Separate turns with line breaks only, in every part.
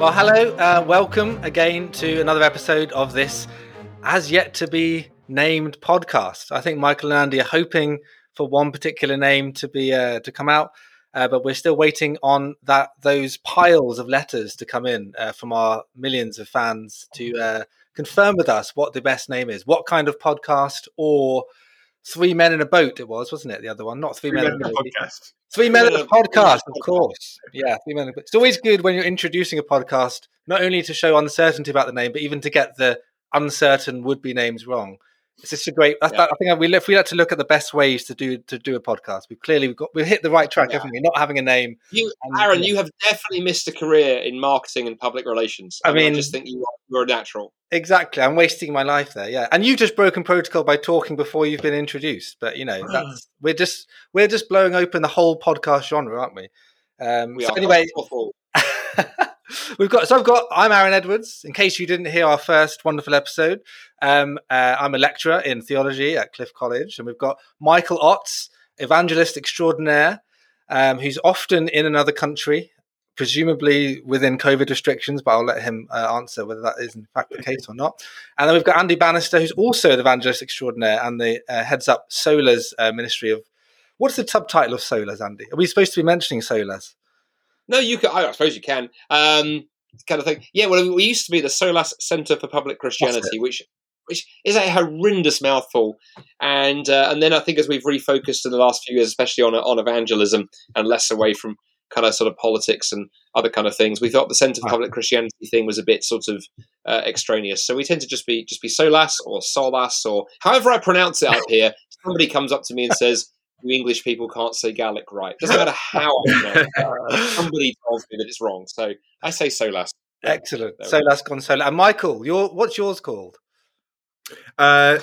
Well, hello, uh, welcome again to another episode of this as yet to be named podcast. I think Michael and Andy are hoping for one particular name to be uh, to come out, uh, but we're still waiting on that those piles of letters to come in uh, from our millions of fans to uh, confirm with us what the best name is, what kind of podcast or Three Men in a Boat it was, wasn't it? The other one, not Three, three Men, Men in a Podcast. Three Men in a Podcast, of course. Yeah, Three Men. It's always good when you're introducing a podcast, not only to show uncertainty about the name, but even to get the uncertain would-be names wrong. It's just a great. I, yeah. I think we if we like to look at the best ways to do to do a podcast, we've clearly we've got we've hit the right track, yeah. haven't we? Not having a name.
You, and, Aaron, you have definitely missed a career in marketing and public relations. I, I mean, I just think you are, you're a natural.
Exactly, I'm wasting my life there. Yeah, and you've just broken protocol by talking before you've been introduced. But you know, that's we're just we're just blowing open the whole podcast genre, aren't we? Um, we so anyway. We've got so I've got I'm Aaron Edwards. In case you didn't hear our first wonderful episode, um, uh, I'm a lecturer in theology at Cliff College, and we've got Michael Ots, evangelist extraordinaire, um, who's often in another country, presumably within COVID restrictions, but I'll let him uh, answer whether that is in fact the case or not. And then we've got Andy Bannister, who's also an evangelist extraordinaire and the uh, heads up Solas uh, Ministry of. What's the subtitle of Solas, Andy? Are we supposed to be mentioning Solas?
No, you can. I suppose you can. Um, kind of thing. Yeah. Well, we used to be the Solas Center for Public Christianity, which which is a horrendous mouthful. And uh, and then I think as we've refocused in the last few years, especially on on evangelism and less away from kind of sort of politics and other kind of things, we thought the Center for Public Christianity thing was a bit sort of uh, extraneous. So we tend to just be just be Solas or Solas or however I pronounce it up here. Somebody comes up to me and says you English people can't say Gaelic right. Doesn't matter how I know. Somebody tells me that it's wrong. So I say Solas.
Excellent. Solas Gonzalo. And Michael, your what's yours called?
Uh,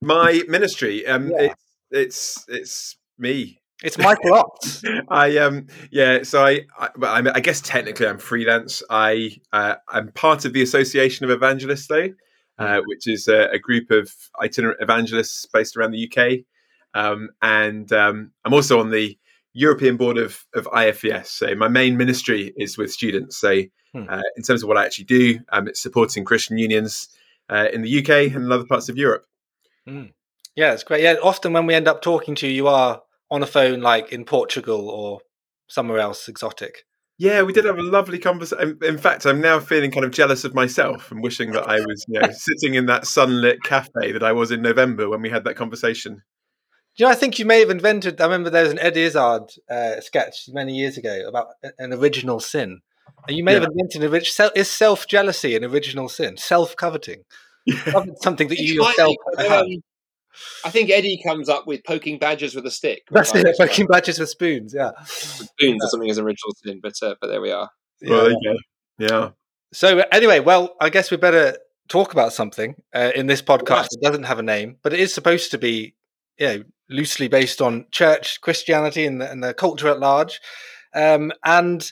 my ministry. Um, yeah. it's it's it's me.
It's Michael Ots.
I um yeah, so I I, well, I, guess technically I'm freelance. I uh, I'm part of the Association of Evangelists though, uh, hmm. which is a, a, group of itinerant evangelists based around the UK. Um, and um, I'm also on the European board of, of IFES. So my main ministry is with students. So hmm. uh, in terms of what I actually do, um, it's supporting Christian unions uh, in the UK and in other parts of Europe.
Hmm. Yeah, it's great. Yeah, often when we end up talking to you, you are on a phone like in Portugal or somewhere else exotic.
Yeah, we did have a lovely conversation. In fact, I'm now feeling kind of jealous of myself and wishing that I was, you know, sitting in that sunlit cafe that I was in November when we had that conversation
you know, I think you may have invented. I remember there was an Eddie Izzard uh, sketch many years ago about an original sin, and you may yeah. have invented an original. Is self jealousy an original sin? Self coveting, yeah. something that you yourself have. Um,
I think Eddie comes up with poking badgers with a stick.
That's it, poking badgers with spoons. Yeah,
spoons yeah. or something as original sin, but uh, but there we are.
Well, yeah. yeah.
So anyway, well, I guess we better talk about something uh, in this podcast that doesn't have a name, but it is supposed to be, you know, loosely based on church Christianity and the, and the culture at large. Um, and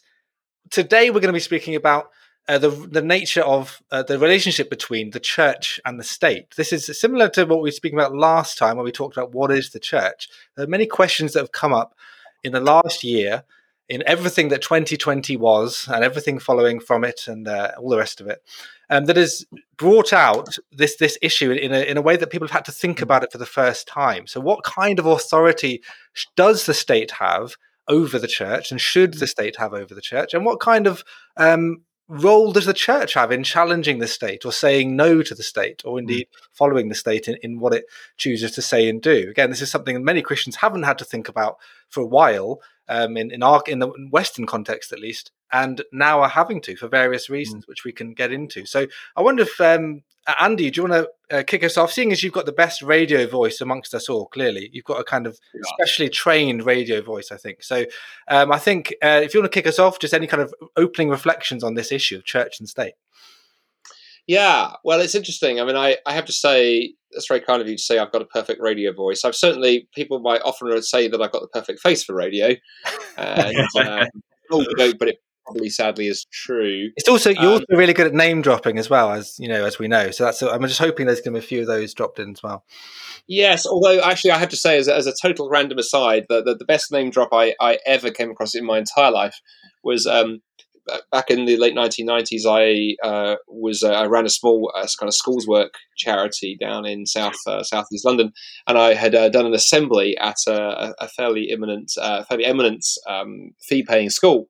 today we're going to be speaking about uh, the the nature of uh, the relationship between the church and the state. This is similar to what we were speaking about last time when we talked about what is the church. There are many questions that have come up in the last year in everything that 2020 was and everything following from it and uh, all the rest of it um, that has brought out this this issue in a, in a way that people have had to think mm. about it for the first time. So, what kind of authority does the state have over the church, and should the state have over the church, and what kind of um, role does the church have in challenging the state or saying no to the state or mm. indeed following the state in, in what it chooses to say and do again this is something many christians haven't had to think about for a while um, in, in our in the western context at least and now are having to for various mm. reasons, mm. which we can get into. So I wonder if um, Andy, do you want to uh, kick us off? Seeing as you've got the best radio voice amongst us all, clearly you've got a kind of yeah. specially trained radio voice, I think. So um, I think uh, if you want to kick us off, just any kind of opening reflections on this issue of church and state.
Yeah, well, it's interesting. I mean, I, I have to say, it's very kind of you to say I've got a perfect radio voice. I've certainly, people might often say that I've got the perfect face for radio. And, um, but it probably sadly is true.
It's also you're um, also really good at name dropping as well as you know as we know. So that's I'm just hoping there's going to be a few of those dropped in as well.
Yes, although actually I have to say as a, as a total random aside, the, the, the best name drop I, I ever came across in my entire life was um, back in the late 1990s, I uh, was uh, I ran a small uh, kind of schools work charity down in south uh, southeast London, and I had uh, done an assembly at a, a fairly imminent, uh, fairly eminent um, fee paying school.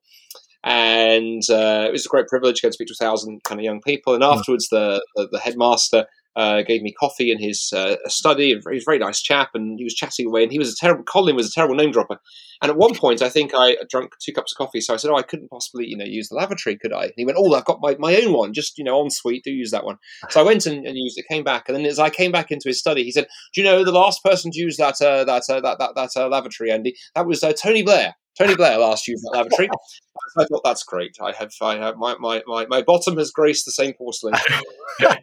And it was a great privilege to go and speak to a thousand kind of young people. And hmm. afterwards, the, the, the headmaster uh, gave me coffee in his uh, study. And he was a very nice chap, and he was chatting away. And he was a terrible. Colin was a terrible name dropper. And at one point, I think I drank two cups of coffee. So I said, "Oh, I couldn't possibly, you know, use the lavatory, could I?" And he went, "Oh, I've got my, my own one. Just you know, en suite. Do use that one." So I went and, and, used it. Came back, and then as I came back into his study, he said, "Do you know the last person to use that uh, that, uh, that that that uh, lavatory, Andy? That was uh, Tony Blair." Tony Blair last used that lavatory. I thought that's great. I have, I have my, my, my, my bottom has graced the same porcelain. Prime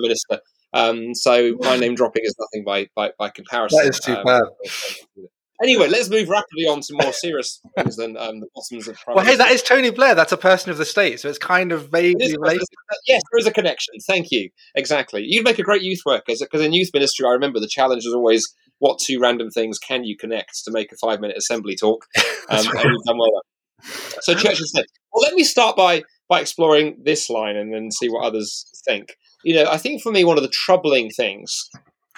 Minister. Um, so my name dropping is nothing by by, by comparison.
That is too um, bad.
Anyway, let's move rapidly on to more serious things than um, the bottoms of.
Prime well, hey, that is Tony Blair. That's a person of the state, so it's kind of vaguely related.
Yes, there is a connection. Thank you. Exactly. You'd make a great youth worker because in youth ministry, I remember the challenge was always what two random things can you connect to make a five minute assembly talk? Um, right. and we've done well. So churches said, well, let me start by by exploring this line and then see what others think you know, I think for me, one of the troubling things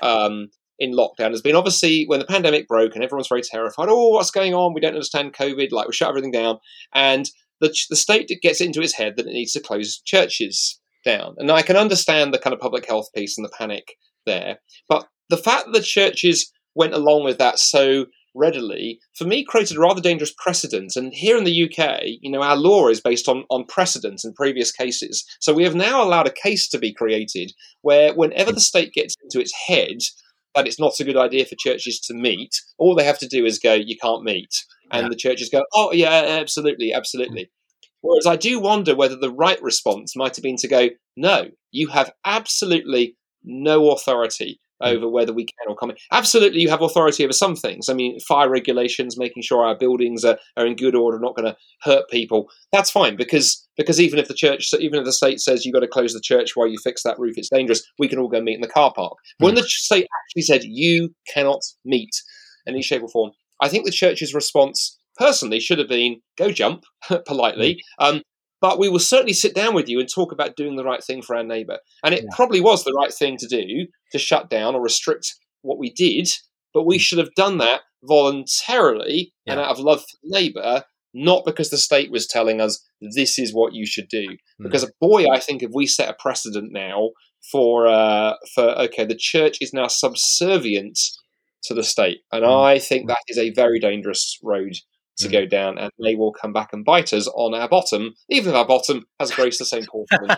um, in lockdown has been obviously when the pandemic broke and everyone's very terrified. Oh, what's going on? We don't understand COVID. Like we shut everything down, and the the state gets into its head that it needs to close churches down. And I can understand the kind of public health piece and the panic there, but the fact that the churches went along with that so readily, for me, created a rather dangerous precedent. And here in the UK, you know, our law is based on, on precedent and previous cases. So we have now allowed a case to be created where whenever the state gets into its head that it's not a good idea for churches to meet, all they have to do is go, you can't meet. And yeah. the churches go, oh, yeah, absolutely, absolutely. Whereas I do wonder whether the right response might have been to go, no, you have absolutely no authority. Over whether we can or can't. Absolutely, you have authority over some things. I mean, fire regulations, making sure our buildings are, are in good order, not going to hurt people. That's fine because because even if the church, even if the state says you've got to close the church while you fix that roof, it's dangerous. We can all go meet in the car park. Mm. When the state actually said you cannot meet in any shape or form, I think the church's response personally should have been go jump politely. Mm. Um, but we will certainly sit down with you and talk about doing the right thing for our neighbour. And it yeah. probably was the right thing to do to shut down or restrict what we did, but we mm. should have done that voluntarily yeah. and out of love for the neighbour, not because the state was telling us this is what you should do. Mm. Because boy, I think if we set a precedent now for uh, for okay, the church is now subservient to the state, and mm. I think that is a very dangerous road to mm. go down, and they will come back and bite us on our bottom, even if our bottom has graced the same portion.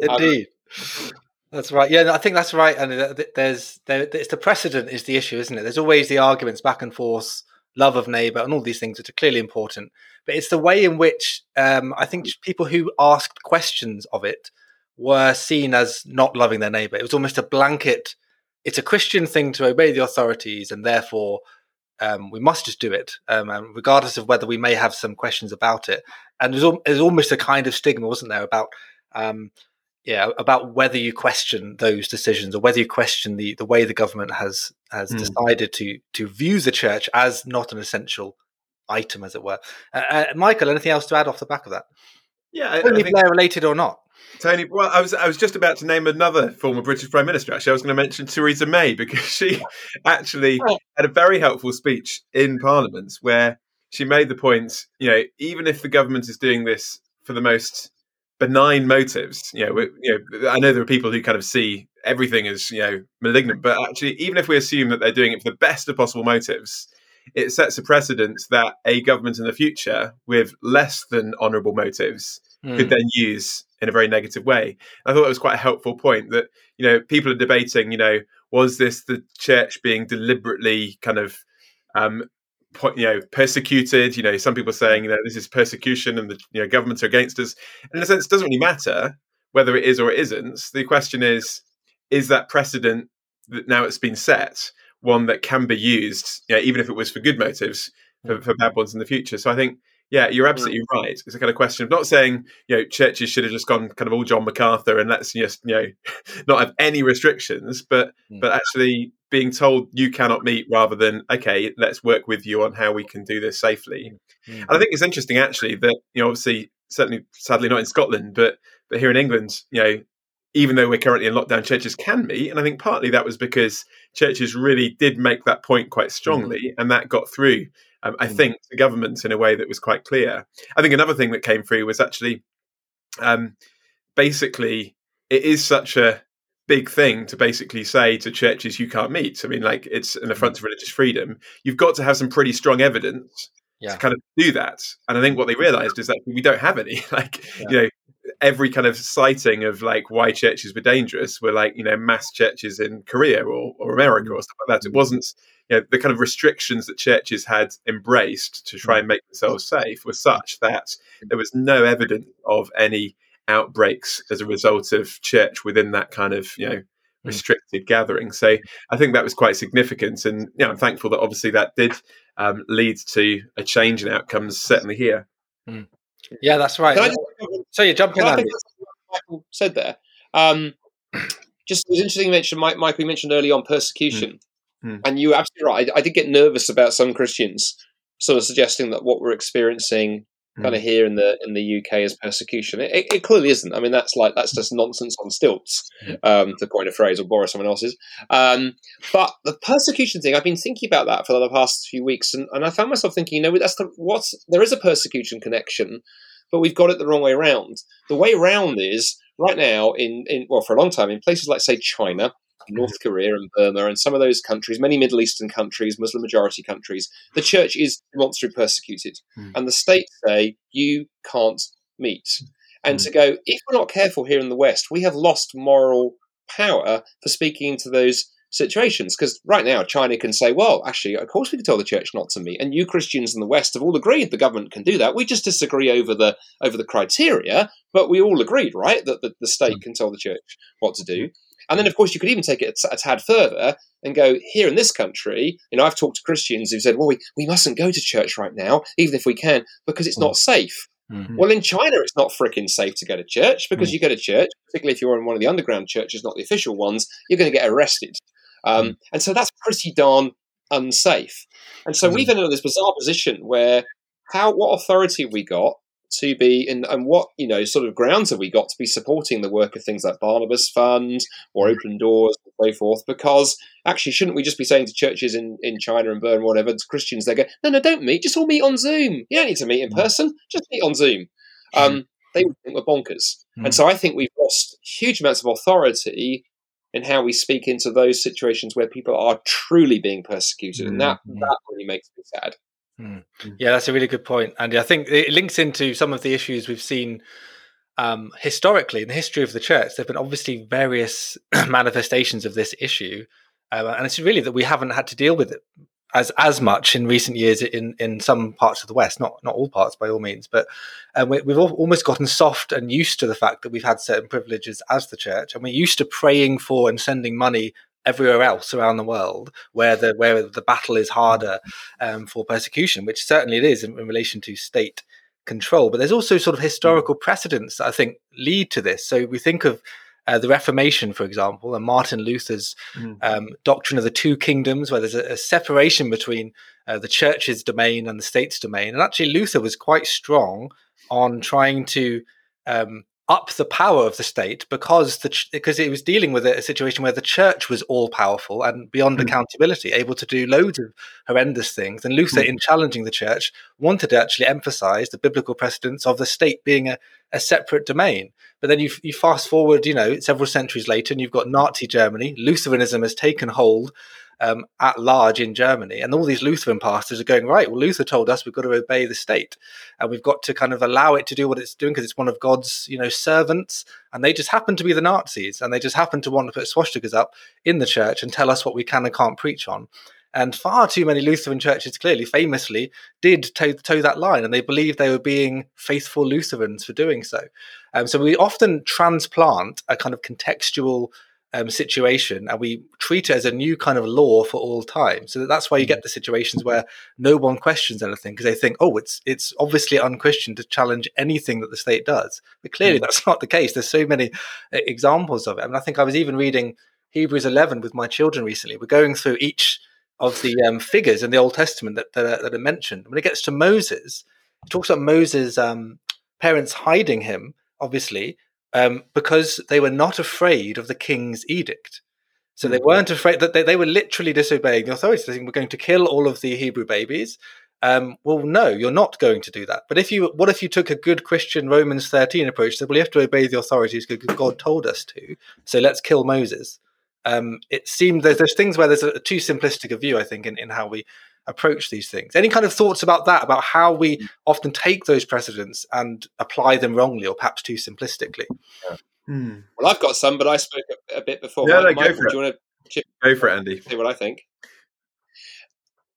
Indeed. Um, that's right. Yeah, I think that's right. And there's there, it's the precedent is the issue, isn't it? There's always the arguments back and forth, love of neighbour, and all these things that are clearly important. But it's the way in which um, I think people who asked questions of it were seen as not loving their neighbour. It was almost a blanket. It's a Christian thing to obey the authorities, and therefore um, we must just do it, um, regardless of whether we may have some questions about it. And there's, there's almost a kind of stigma, wasn't there, about um, yeah, about whether you question those decisions or whether you question the, the way the government has has mm. decided to to view the church as not an essential item, as it were. Uh, uh, Michael, anything else to add off the back of that?
Yeah,
Tony I Blair related or not?
Tony, well, I was I was just about to name another former British Prime Minister. Actually, I was going to mention Theresa May because she actually had a very helpful speech in Parliament where she made the point, you know, even if the government is doing this for the most benign motives, you know, you know, I know there are people who kind of see everything as you know malignant, but actually, even if we assume that they're doing it for the best of possible motives, it sets a precedent that a government in the future with less than honourable motives mm. could then use in a very negative way. I thought that was quite a helpful point that, you know, people are debating, you know, was this the church being deliberately kind of um, you know persecuted you know some people saying you know this is persecution and the you know governments are against us and in a sense it doesn't really matter whether it is or it isn't the question is is that precedent that now it's been set one that can be used you know, even if it was for good motives for, for bad ones in the future so i think yeah, you're absolutely right. It's a kind of question. I'm not saying you know churches should have just gone kind of all John MacArthur and let's just you know not have any restrictions, but mm. but actually being told you cannot meet rather than okay, let's work with you on how we can do this safely. Mm-hmm. And I think it's interesting actually that you know obviously certainly sadly not in Scotland, but but here in England, you know, even though we're currently in lockdown, churches can meet. And I think partly that was because churches really did make that point quite strongly, mm-hmm. and that got through, um, I mm-hmm. think, the governments in a way that was quite clear. I think another thing that came through was actually um, basically it is such a big thing to basically say to churches you can't meet. I mean, like it's an affront mm. to religious freedom. You've got to have some pretty strong evidence yeah. to kind of do that. And I think what they realized is that we don't have any. like, yeah. you know, every kind of sighting of like why churches were dangerous were like, you know, mass churches in Korea or, or America mm. or stuff like that. It mm. wasn't, you know, the kind of restrictions that churches had embraced to try and make themselves safe were such that there was no evidence of any outbreaks as a result of church within that kind of you know restricted gathering. So I think that was quite significant, and you know, I'm thankful that obviously that did um, lead to a change in outcomes. Certainly here.
Mm. Yeah, that's right. Just, so you jump in.
Michael said there. Um, just it was interesting you mentioned Mike. Michael, you mentioned early on persecution, mm. Mm. and you were absolutely right. I, I, did get nervous about some Christians sort of suggesting that what we're experiencing kind of mm. here in the in the UK as persecution. It, it, clearly isn't. I mean, that's like that's just nonsense on stilts, um, to coin a phrase or borrow someone else's. Um, but the persecution thing, I've been thinking about that for the past few weeks, and, and I found myself thinking, you know, that's the what's there is a persecution connection, but we've got it the wrong way around. The way around is right now in in well for a long time in places like say China North Korea and Burma and some of those countries, many Middle Eastern countries, Muslim majority countries, the church is demonstrably persecuted. Mm. And the state say, you can't meet. And mm. to go, if we're not careful here in the West, we have lost moral power for speaking into those situations. Because right now, China can say, well, actually, of course we can tell the church not to meet. And you Christians in the West have all agreed the government can do that. We just disagree over the over the criteria, but we all agreed, right, that the, the state mm. can tell the church what to do. And then, of course, you could even take it a, tad further and go here in this country. You know, I've talked to Christians who said, "Well, we, we mustn't go to church right now, even if we can, because it's mm. not safe." Mm-hmm. Well, in China, it's not freaking safe to go to church because mm. you go to church, particularly if you're in one of the underground churches, not the official ones, you're going to get arrested. Um, mm. And so that's pretty darn unsafe. And so we've mm. ended up in this bizarre position where how what authority we got to be and, and what you know sort of grounds have we got to be supporting the work of things like Barnabas Fund or mm. Open Doors and so forth? Because actually, shouldn't we just be saying to churches in, in China and Burma, whatever, to Christians, they go, no, no, don't meet, just all meet on Zoom. You don't need to meet in mm. person, just meet on Zoom. Mm. Um, they would think we're bonkers, and so I think we've lost huge amounts of authority in how we speak into those situations where people are truly being persecuted, and that that really makes me sad.
Hmm. Mm. Yeah, that's a really good point, Andy. I think it links into some of the issues we've seen um, historically in the history of the church. There have been obviously various manifestations of this issue, uh, and it's really that we haven't had to deal with it as as much in recent years in in some parts of the West. Not not all parts by all means, but uh, we, have almost gotten soft and used to the fact that we've had certain privileges as the church, and we're used to praying for and sending money everywhere else around the world where the where the battle is harder um, for persecution, which certainly it is in, in, relation to state control. But there's also sort of historical precedents that I think lead to this. So we think of uh, the Reformation, for example, and Martin Luther's mm. um, doctrine of the two kingdoms, where there's a, a separation between uh, the church's domain and the state's domain. And actually, Luther was quite strong on trying to um, up the power of the state because the ch- because it was dealing with a, situation where the church was all powerful and beyond mm. accountability, able to do loads of horrendous things. And Luther, mm. in challenging the church, wanted to actually emphasize the biblical precedence of the state being a, a separate domain. But then you, you fast forward, you know, several centuries later, and you've got Nazi Germany. Lutheranism has taken hold um, at large in Germany. And all these Lutheran pastors are going, right, well, Luther told us we've got to obey the state and we've got to kind of allow it to do what it's doing because it's one of God's, you know, servants. And they just happen to be the Nazis and they just happen to want to put swastikas up in the church and tell us what we can and can't preach on. And far too many Lutheran churches clearly, famously, did toe, toe that line, and they believed they were being faithful Lutherans for doing so. Um, so we often transplant a kind of contextual um, situation and we treat it as a new kind of law for all time. So that's why you get mm. the situations where no one questions anything because they think, oh, it's it's obviously unchristian to challenge anything that the state does. But clearly, mm. that's not the case. There's so many uh, examples of it. I mean, I think I was even reading Hebrews 11 with my children recently. We're going through each of the um, figures in the Old Testament that, that, are, that are mentioned. When it gets to Moses, it talks about Moses' um, parents hiding him, obviously, um, because they were not afraid of the king's edict. So they hmm. weren't afraid that they, they were literally disobeying the authorities. They think we're going to kill all of the Hebrew babies. Um, well, no, you're not going to do that. But if you, what if you took a good Christian Romans 13 approach? Said, well, you have to obey the authorities because God told us to. So let's kill Moses. Um, it seemed there's, there's things where there's a, a, too simplistic a view, I think, in, in how we approach these things. Any kind of thoughts about that? About how we hmm. often take those precedents and apply them wrongly, or perhaps too simplistically?
Yeah. Hmm. Well, I've got some, but I spoke a, a bit before.
Yeah, Mike, go for Michael, it. Do you want to go for it, Andy?
See what I think.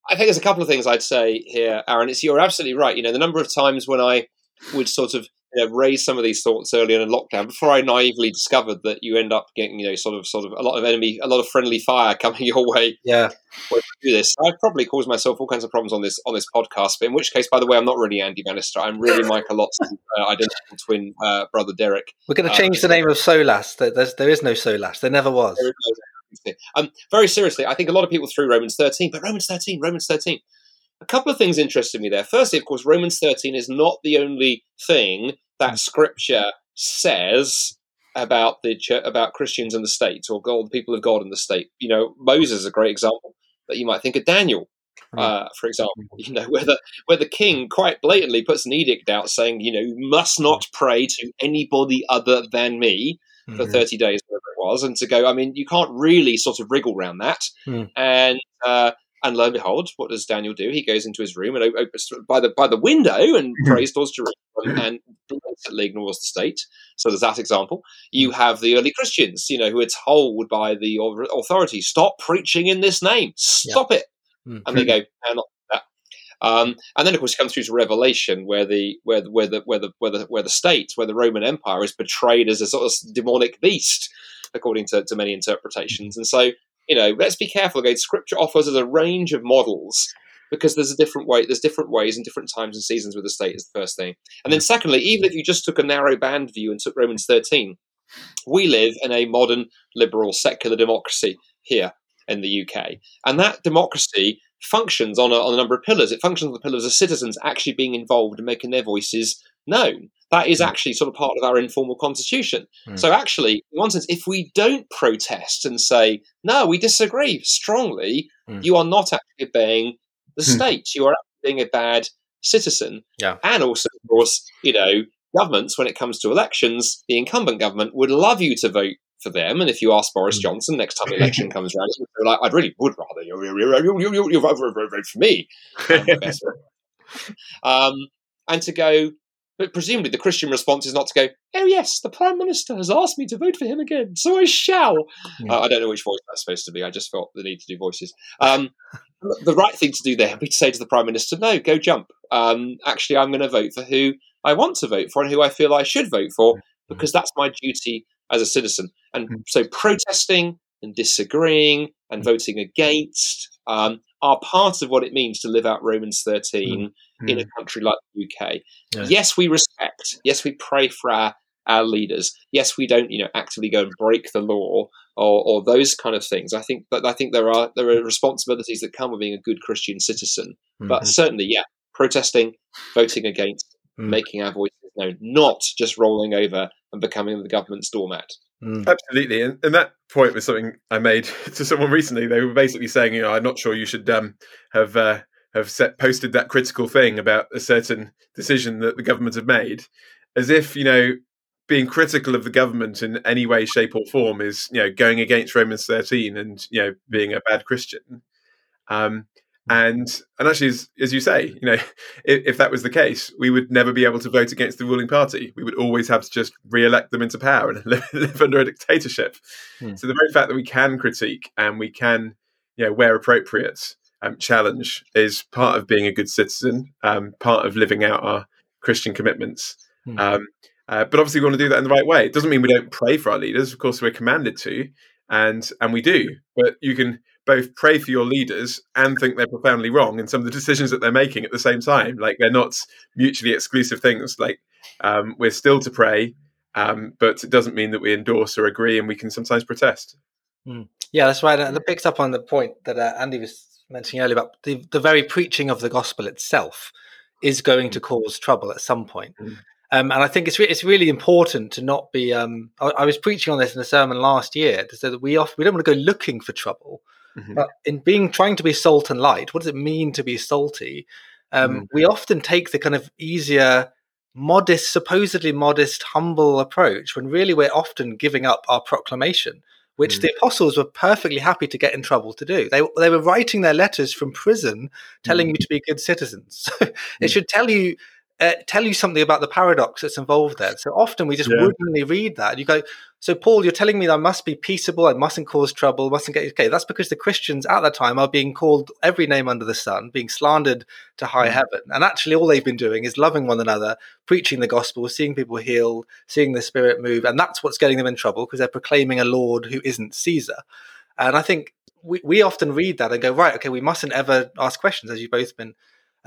I think there's a couple of things I'd say here, Aaron. It's you're absolutely right. You know, the number of times when I would sort of you know, raise some of these thoughts early in lockdown before I naively discovered that you end up getting you know sort of sort of a lot of enemy, a lot of friendly fire coming your way.
Yeah,
when you do this. I've probably caused myself all kinds of problems on this on this podcast. But in which case, by the way, I'm not really Andy Bannister. I'm really Michael Ots's uh, identical twin uh, brother Derek.
We're going to change uh, the name of Solas. There's, there is no Solas. There never was. There
um, very seriously, I think a lot of people threw Romans 13, but Romans 13, Romans 13 a couple of things interested me there. Firstly, of course, Romans 13 is not the only thing that mm. Scripture says about the church, about Christians and the state, or God, the people of God in the state. You know, Moses is a great example, but you might think of Daniel, mm. uh, for example. You know, where the where the king quite blatantly puts an edict out saying, you know, you must not mm. pray to anybody other than me for mm-hmm. 30 days, whatever it was, and to go. I mean, you can't really sort of wriggle around that, mm. and. Uh, and lo and behold, what does Daniel do? He goes into his room and opens by the by the window and mm-hmm. prays towards Jerusalem and blatantly ignores the state. So there's that example. You have the early Christians, you know, who are told by the authorities, "Stop preaching in this name. Stop yeah. it," mm-hmm. and they go, "No, not that." Um, and then, of course, it comes through to Revelation, where the where the, where the where the where the where the state, where the Roman Empire is portrayed as a sort of demonic beast, according to, to many interpretations. And so you know, let's be careful again. Scripture offers us a range of models because there's a different way, there's different ways and different times and seasons with the state is the first thing. And then secondly, even if you just took a narrow band view and took Romans 13, we live in a modern liberal secular democracy here in the UK. And that democracy functions on a, on a number of pillars. It functions on the pillars of citizens actually being involved and making their voices known. That is hmm. actually sort of part of our informal constitution. Mm. So, actually, in one sense, if we don't protest and say, no, we disagree strongly, mm. you are not actually obeying the hmm. state. You are being a bad citizen.
Yeah.
And also, of course, you know, governments, when it comes to elections, the incumbent government would love you to vote for them. And if you ask Boris hmm. Johnson next time the election comes around, like, I really would rather you, you, you, you, you, you vote, vote for me. um, and to go, but presumably the Christian response is not to go, oh, yes, the Prime Minister has asked me to vote for him again, so I shall. Yeah. Uh, I don't know which voice that's supposed to be. I just felt the need to do voices. Um, the right thing to do there would be to say to the Prime Minister, no, go jump. Um, actually, I'm going to vote for who I want to vote for and who I feel I should vote for because that's my duty as a citizen. And mm-hmm. so protesting and disagreeing and mm-hmm. voting against um, are part of what it means to live out Romans 13 mm. in a country like the UK. Yeah. Yes, we respect. Yes, we pray for our, our leaders. Yes, we don't, you know, actively go and break the law or, or those kind of things. I think, but I think there are there are responsibilities that come with being a good Christian citizen. Mm-hmm. But certainly, yeah, protesting, voting against, mm. making our voices known, not just rolling over and becoming the government's doormat.
Mm. Absolutely, and, and that point was something I made to someone recently. They were basically saying, you know, I'm not sure you should um, have uh, have set, posted that critical thing about a certain decision that the government have made, as if you know being critical of the government in any way, shape, or form is you know going against Romans 13 and you know being a bad Christian. Um, and and actually, as, as you say, you know, if, if, that was the case, we would never be able to vote against the ruling party. We would always have to just re-elect them into power and live, live under a dictatorship. Hmm. So the very fact that we can critique and we can, you know, where appropriate, um, challenge is part of being a good citizen, um, part of living out our Christian commitments. Hmm. Um, uh, but obviously, we want to do that in the right way. It doesn't mean we don't pray for our leaders. Of course, we're commanded to, and and we do. But you can both pray for your leaders and think they're profoundly wrong in some of the decisions that they're making at the same time. Like they're not mutually exclusive things. Like um, we're still to pray, um, but it doesn't mean that we endorse or agree, and we can sometimes protest.
Mm. Yeah, that's right. And that picks up on the point that uh, Andy was mentioning earlier about the, the very preaching of the gospel itself is going to cause trouble at some point. Mm. Um, and I think it's re- it's really important to not be. Um, I, I, was preaching on this in a sermon last year to say that we off, we don't want to go looking for trouble, mm-hmm. but in being trying to be salt and light, what does it mean to be salty? Um, mm-hmm. We often take the kind of easier, modest, supposedly modest, humble approach when really we're often giving up our proclamation which mm. the apostles were perfectly happy to get in trouble to do. They, they were writing their letters from prison telling mm. you to be good citizens. So it mm. should tell you uh, tell you something about the paradox that's involved there. So often we just yeah. wouldn't read that. You go, so Paul, you're telling me I must be peaceable, I mustn't cause trouble, mustn't get okay. That's because the Christians at that time are being called every name under the sun, being slandered to high mm. heaven, and actually all they've been doing is loving one another, preaching the gospel, seeing people healed, seeing the Spirit move, and that's what's getting them in trouble because they're proclaiming a Lord who isn't Caesar. And I think we, we often read that and go, right, okay, we mustn't ever ask questions, as you've both been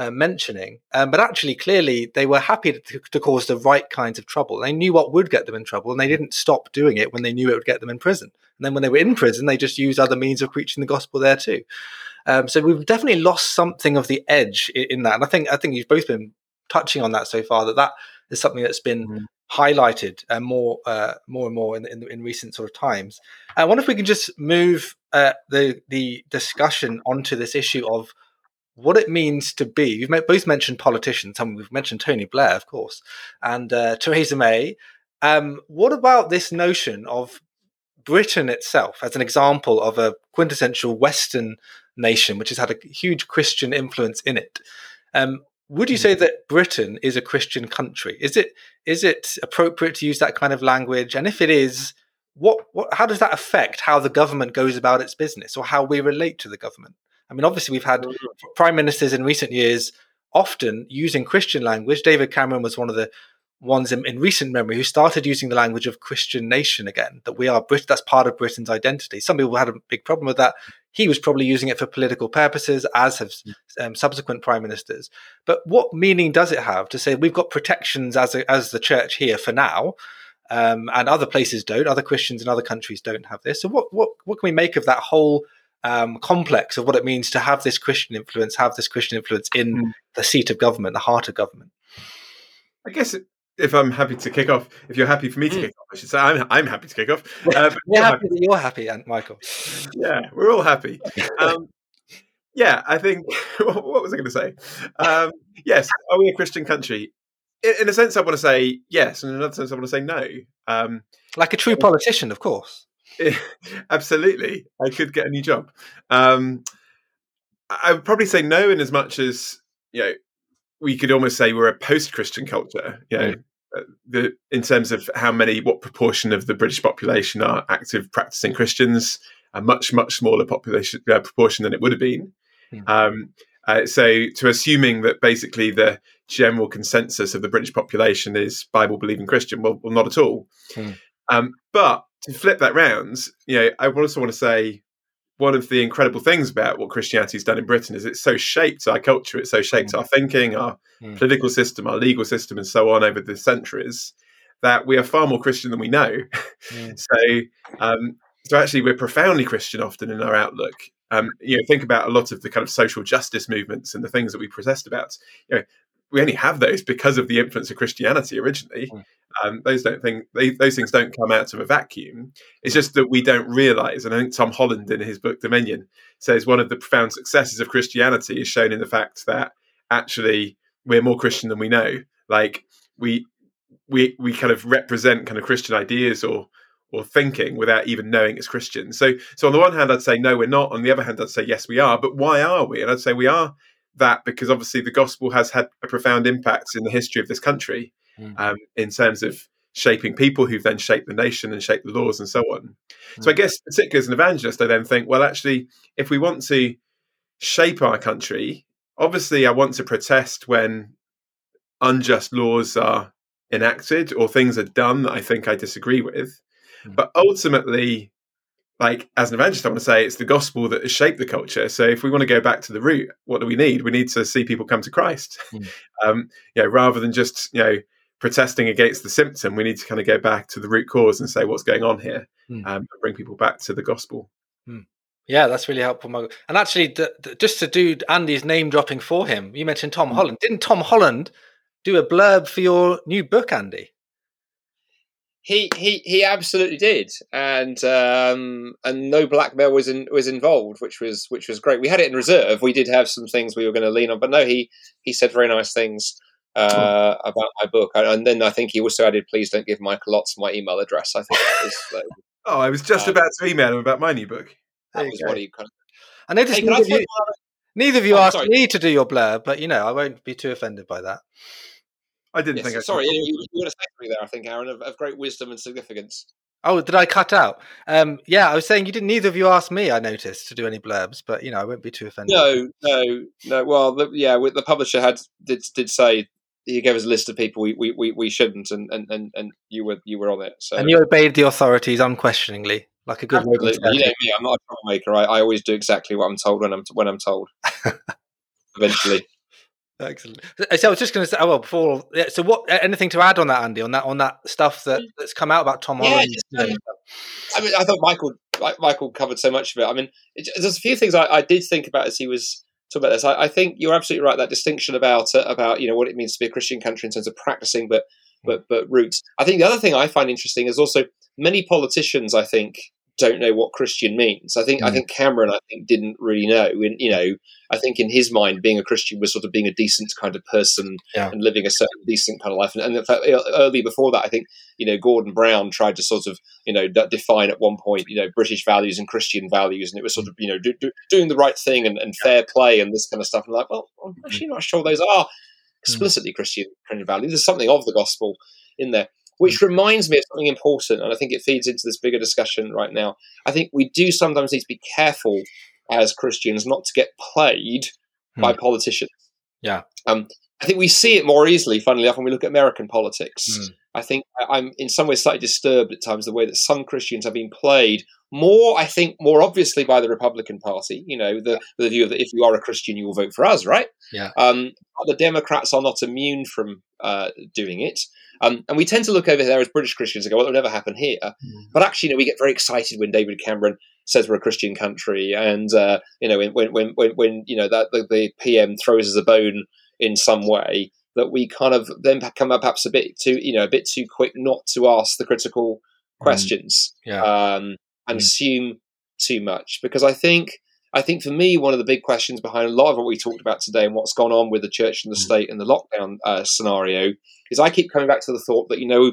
uh, mentioning. Um, but actually, clearly, they were happy to, to, cause the right kinds of trouble. They knew what would get them in trouble, and they didn't stop doing it when they knew it would get them in prison. And then when they were in prison, they just used other means of preaching the gospel there too. Um, so we've definitely lost something of the edge in, in, that. And I think I think you've both been touching on that so far. That that is something that's been mm. highlighted uh, more uh, more and more in, in, in, recent sort of times. I wonder if we can just move uh, the the discussion onto this issue of what it means to be. You've both mentioned politicians. I mean, we've mentioned Tony Blair, of course, and uh, Theresa May. Um, what about this notion of Britain itself as an example of a quintessential Western nation, which has had a huge Christian influence in it? Um, would you say mm-hmm. that Britain is a Christian country? Is it is it appropriate to use that kind of language? And if it is, what, what how does that affect how the government goes about its business or how we relate to the government? I mean, obviously, we've had mm-hmm. prime ministers in recent years often using Christian language. David Cameron was one of the ones in, in, recent memory who started using the language of Christian nation again, that we are Brit, that's part of Britain's identity. Some people had a big problem with that. He was probably using it for political purposes, as have mm. um, subsequent prime ministers. But what meaning does it have to say we've got protections as, a, as the church here for now? Um, and other places don't. Other Christians in other countries don't have this. So, what what what can we make of that whole um, complex of what it means to have this Christian influence, have this Christian influence in mm. the seat of government, the heart of government.
I guess if I'm happy to kick off, if you're happy for me to mm. kick off, I should say I'm, I'm happy to kick off.
Uh, we're happy, that you're happy, Aunt Michael.
Yeah, we're all happy. Um, yeah, I think. What was I going to say? Um, yes, are we a Christian country? In, in, a sense, I want to say yes, and in another sense, I want to say no. Um,
like a true politician, of course.
Absolutely, I could get a new job. Um, I would probably say no, in as much as you know, we could almost say we're a post-Christian culture. You know, mm. the, in terms of how many, what proportion of the British population are active practicing Christians, a much much smaller population uh, proportion than it would have been. Mm. Um, uh, so, to assuming that basically the general consensus of the British population is Bible believing Christian, well, well, not at all. Mm. Um, but to flip that round, you know, I also want to say one of the incredible things about what Christianity has done in Britain is it's so shaped our culture, it's so shaped mm. our thinking, our mm. political system, our legal system, and so on over the centuries that we are far more Christian than we know. Mm. so, um, so actually, we're profoundly Christian often in our outlook. Um, you know, think about a lot of the kind of social justice movements and the things that we protest about. You know, we only have those because of the influence of Christianity originally. Um, those don't think they, those things don't come out of a vacuum. It's just that we don't realize. And I think Tom Holland in his book Dominion says one of the profound successes of Christianity is shown in the fact that actually we're more Christian than we know. Like we we we kind of represent kind of Christian ideas or or thinking without even knowing it's Christian. So so on the one hand I'd say no we're not. On the other hand I'd say yes we are. But why are we? And I'd say we are that because obviously the gospel has had a profound impact in the history of this country mm. um, in terms of shaping people who've then shaped the nation and shaped the laws and so on. Mm. So I guess, particularly as an evangelist, I then think, well, actually, if we want to shape our country, obviously I want to protest when unjust laws are enacted or things are done that I think I disagree with. Mm. But ultimately, like as an evangelist, I want to say it's the gospel that has shaped the culture. So if we want to go back to the root, what do we need? We need to see people come to Christ. Mm. Um, you know, rather than just you know protesting against the symptom, we need to kind of go back to the root cause and say what's going on here. mm. um, and bring people back to the gospel.
Mm. Yeah, that's really helpful, Michael. And actually, the, the, just to do Andy's name dropping for him, you mentioned Tom mm. Holland. Didn't Tom Holland do a blurb for your new book, Andy?
He he he absolutely did, and um, and no blackmail was in, was involved, which was which was great. We had it in reserve. We did have some things we were going to lean on, but no, he he said very nice things uh, oh. about my book, and then I think he also added, "Please don't give Michael Ots my email address." I think that was. Uh,
oh, I was just um, about to email him about my new book.
That was what he kind of.
I noticed hey, neither, you, neither, of you oh, asked sorry. me to do your blurb, but you know I won't be too offended by that.
I didn't yes, think. I
sorry, you, you, were going to say something there. I think, Aaron, of, of great wisdom and significance.
Oh, did I cut out? Um, yeah, I was saying you didn't. Neither of you asked me. I noticed to do any blurbs, but you know, I won't be too offended.
No, no, no. Well, the, yeah, the publisher had did did say he gave us a list of people we, we, we, shouldn't, and, and, and, and you were you were on it. So
and you obeyed the authorities unquestioningly, like a good.
Absolutely. You know me. I'm not a troublemaker. I, I always do exactly what I'm told when I'm when I'm told. Eventually.
Excellent. So I was just going to say, oh, well, before, yeah, so what? Anything to add on that, Andy? On that, on that stuff that, mm. that's come out about Tom Holland? Yeah, just, um,
I mean, I thought Michael, Michael covered so much of it. I mean, it, there's a few things I, I, did think about as he was talking about this. I, I think you're absolutely right. That distinction about uh, about you know what it means to be a Christian country in terms of practicing, but but but roots. I think the other thing I find interesting is also many politicians. I think don't know what Christian means. I think mm. I think Cameron I think didn't really know. And you know, I think in his mind, being a Christian was sort of being a decent kind of person yeah. and living a certain decent kind of life. And, and in fact, early before that, I think you know Gordon Brown tried to sort of you know define at one point you know British values and Christian values, and it was sort of you know do, do, doing the right thing and, and, fair play and this kind of stuff. And like, well, I'm mm-hmm. actually not sure those are explicitly Christian Christian values. There's something of the gospel in there which reminds me of something important, and I think it feeds into this bigger discussion right now. I think we do sometimes need to be careful as Christians not to get played hmm. by politicians.
Yeah.
Um, I think we see it more easily, funnily enough, when we look at American politics. Hmm. I think I'm in some ways slightly disturbed at times the way that some Christians have been played more, I think, more obviously by the Republican Party. You know, the, the view that if you are a Christian, you will vote for us, right?
Yeah.
Um, the Democrats are not immune from uh, doing it. Um, and we tend to look over there as British Christians and go, well, it'll never happen here. Mm. But actually, you know, we get very excited when David Cameron says we're a Christian country. And, uh, you know, when, when, when, when, you know, that the, the PM throws us a bone in some way, that we kind of then come up perhaps a bit too, you know, a bit too quick not to ask the critical mm. questions mm. yeah. um, and mm. assume too much. Because I think I think for me, one of the big questions behind a lot of what we talked about today and what's gone on with the church and the mm. state and the lockdown uh, scenario is I keep coming back to the thought that, you know,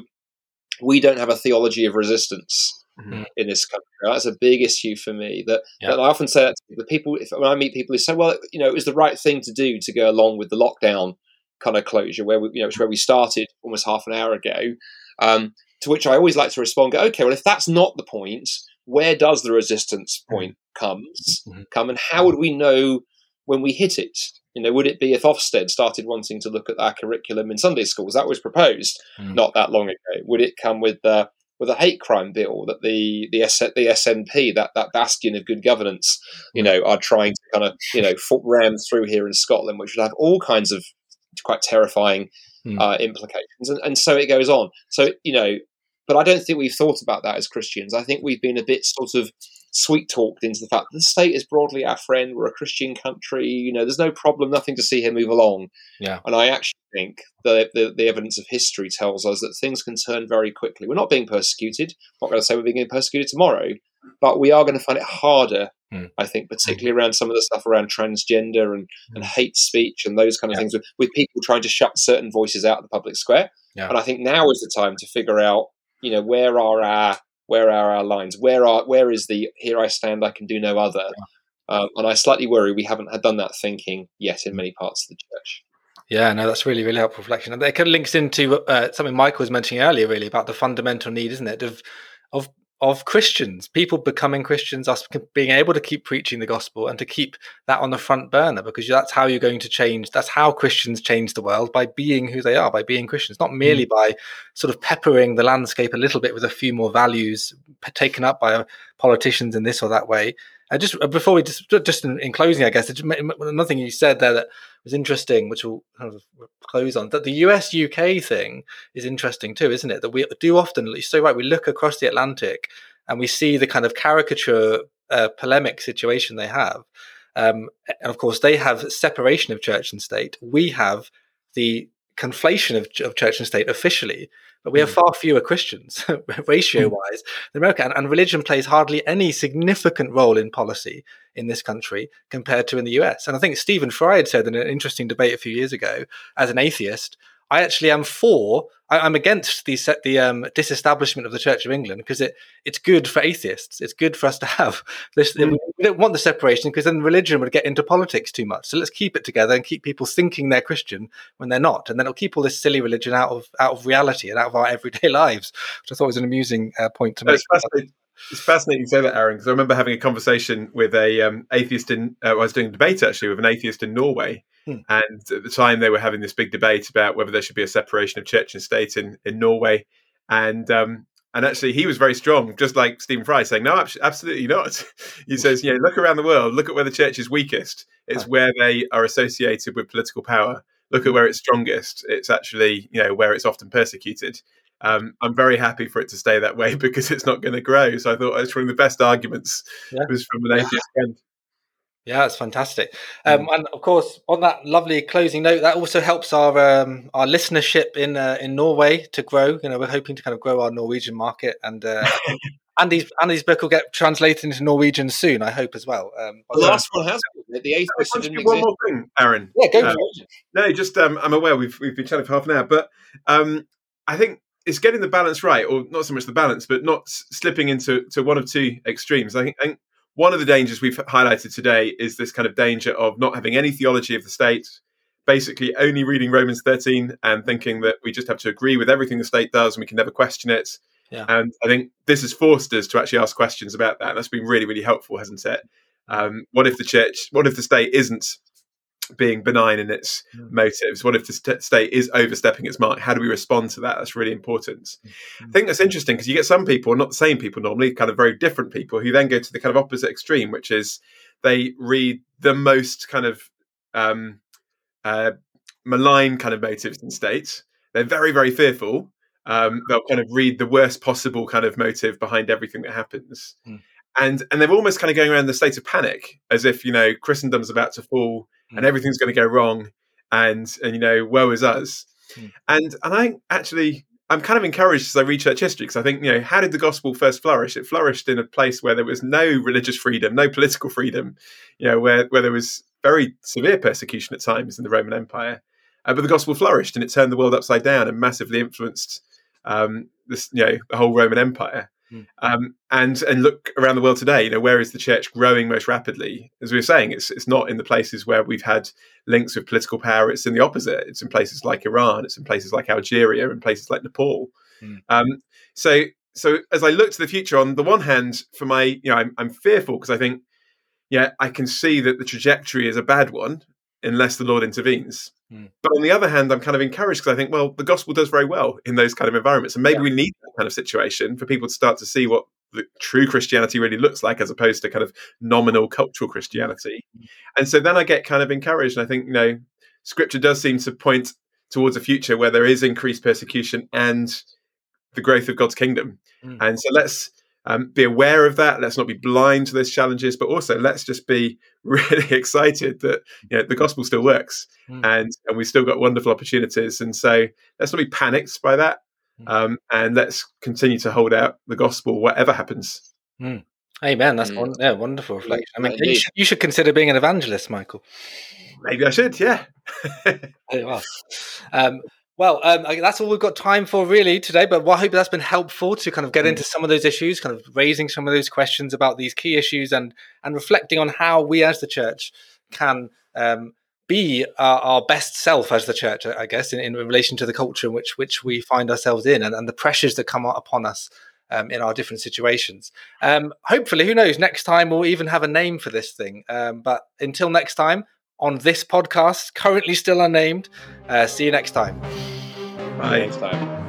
we don't have a theology of resistance. Mm-hmm. In this country, that's a big issue for me. That, yeah. that I often say that to the people. If, when I meet people who say, "Well, you know, it was the right thing to do to go along with the lockdown kind of closure, where we, you know, it's where we started almost half an hour ago," um, to which I always like to respond, "Go, okay, well, if that's not the point, where does the resistance mm-hmm. point comes mm-hmm. come, and how would we know when we hit it? You know, would it be if Ofsted started wanting to look at our curriculum in Sunday schools? That was proposed mm. not that long ago. Would it come with uh, with a hate crime bill that the the, S- the SNP, that that bastion of good governance, you know, are trying to kind of you know ram through here in Scotland, which would have all kinds of quite terrifying mm. uh, implications, and, and so it goes on. So you know, but I don't think we've thought about that as Christians. I think we've been a bit sort of sweet talked into the fact that the state is broadly our friend. We're a Christian country. You know, there's no problem, nothing to see here move along.
Yeah.
And I actually think the, the, the evidence of history tells us that things can turn very quickly. We're not being persecuted. I'm not going to say we're being persecuted tomorrow, but we are going to find it harder. Mm. I think, particularly mm. around some of the stuff around transgender and, mm. and hate speech and those kind of yeah. things, with, with people trying to shut certain voices out of the public square. Yeah. And I think now is the time to figure out, you know, where are our where are our lines? Where are where is the here I stand, I can do no other? Um, and I slightly worry we haven't had done that thinking yet in many parts of the church.
Yeah, no, that's really, really helpful reflection. And it kind of links into uh, something Michael was mentioning earlier, really, about the fundamental need, isn't it, of of Christians, people becoming Christians, us being able to keep preaching the gospel and to keep that on the front burner because that's how you're going to change. That's how Christians change the world by being who they are, by being Christians, not merely mm. by sort of peppering the landscape a little bit with a few more values taken up by politicians in this or that way. I just uh, before we just just in, in closing, I guess another thing you said there that was interesting, which we'll kind of close on. That the US UK thing is interesting too, isn't it? That we do often, you're so right, we look across the Atlantic and we see the kind of caricature uh, polemic situation they have. Um, and of course, they have separation of church and state. We have the conflation of, of church and state officially, but we have hmm. far fewer Christians ratio wise than America. And, and, religion plays hardly any significant role in policy in this country compared to in the US. And I think Stephen Fry had said in an interesting debate a few years ago, as an atheist, I actually am for. I, am against the the um, disestablishment of the Church of England because it it's good for atheists. It's good for us to have this. Mm. We don't want the separation because then religion would get into politics too much. So let's keep it together and keep people thinking they're Christian when they're not, and then it'll keep all this silly religion out of out of reality and out of our everyday lives. Which I thought was an amusing uh, point to make.
It's fascinating to say that, Aaron, because I remember having a conversation with a um, atheist in. Uh, I was doing a debate actually with an atheist in Norway, hmm. and at the time they were having this big debate about whether there should be a separation of church and state in in Norway, and um, and actually he was very strong, just like Stephen Fry, saying no, absolutely not. he says, you know, look around the world, look at where the church is weakest. It's where they are associated with political power. Look at where it's strongest. It's actually you know where it's often persecuted um, I'm very happy for it to stay that way because it's not going to grow. So I thought it's one of the best arguments yeah. was from an atheist friend.
Yeah, it's fantastic. Um, mm. And of course, on that lovely closing note, that also helps our um, our listenership in uh, in Norway to grow. You know, we're hoping to kind of grow our Norwegian market, and uh, Andy's Andy's book will get translated into Norwegian soon. I hope as well.
Um, the last one has been. The eighth
one. One more thing, Aaron.
Yeah, go um,
No, just um, I'm aware we've we've been chatting for half an hour, but um, I think it's getting the balance right, or not so much the balance, but not slipping into to one of two extremes. I think, I think one of the dangers we've highlighted today is this kind of danger of not having any theology of the state, basically only reading Romans 13 and thinking that we just have to agree with everything the state does and we can never question it. Yeah. And I think this has forced us to actually ask questions about that. And that's been really, really helpful, hasn't it? Um, what if the church, what if the state isn't being benign in its mm. motives? What if the st- state is overstepping its mark? How do we respond to that? That's really important. Mm. I think that's interesting because you get some people, not the same people normally, kind of very different people, who then go to the kind of opposite extreme, which is they read the most kind of um, uh, malign kind of motives in states. They're very, very fearful. Um, they'll kind of read the worst possible kind of motive behind everything that happens. Mm. And, and they're almost kind of going around the state of panic, as if you know Christendom's about to fall and mm. everything's going to go wrong, and and you know, woe is us. Mm. And and I actually I'm kind of encouraged as I read church history because I think, you know, how did the gospel first flourish? It flourished in a place where there was no religious freedom, no political freedom, you know, where, where there was very severe persecution at times in the Roman Empire. Uh, but the gospel flourished and it turned the world upside down and massively influenced um, this, you know, the whole Roman Empire. Mm. Um, and and look around the world today. You know, where is the church growing most rapidly? As we were saying, it's it's not in the places where we've had links with political power. It's in the opposite. It's in places like Iran. It's in places like Algeria and places like Nepal. Mm. Um, so so as I look to the future, on the one hand, for my you know, I'm, I'm fearful because I think, yeah, I can see that the trajectory is a bad one unless the Lord intervenes. Mm. But on the other hand, I'm kind of encouraged because I think, well, the gospel does very well in those kind of environments. And maybe yeah. we need that kind of situation for people to start to see what the true Christianity really looks like as opposed to kind of nominal cultural Christianity. Mm. And so then I get kind of encouraged. And I think, you know, scripture does seem to point towards a future where there is increased persecution and the growth of God's kingdom. Mm. And so let's um, be aware of that. Let's not be blind to those challenges, but also let's just be really excited that you know, the gospel still works mm. and and we've still got wonderful opportunities. And so let's not be panicked by that, hmm. um, and let's continue to hold out the gospel whatever happens.
Mm. Amen. That's mm. one, yeah, wonderful reflection. I mean, you should, you should consider being an evangelist, Michael.
Maybe I should. Yeah.
well, um, well, um, that's all we've got time for really today. But well, I hope that's been helpful to kind of get mm. into some of those issues, kind of raising some of those questions about these key issues, and and reflecting on how we as the church can um, be our, our, best self as the church, I guess, in, in relation to the culture in which which we find ourselves in, and, and the pressures that come upon us um, in our different situations. Um, hopefully, who knows? Next time we'll even have a name for this thing. Um, but until next time, on this podcast, currently still unnamed. Uh, see you next time.
Bye. See you next time.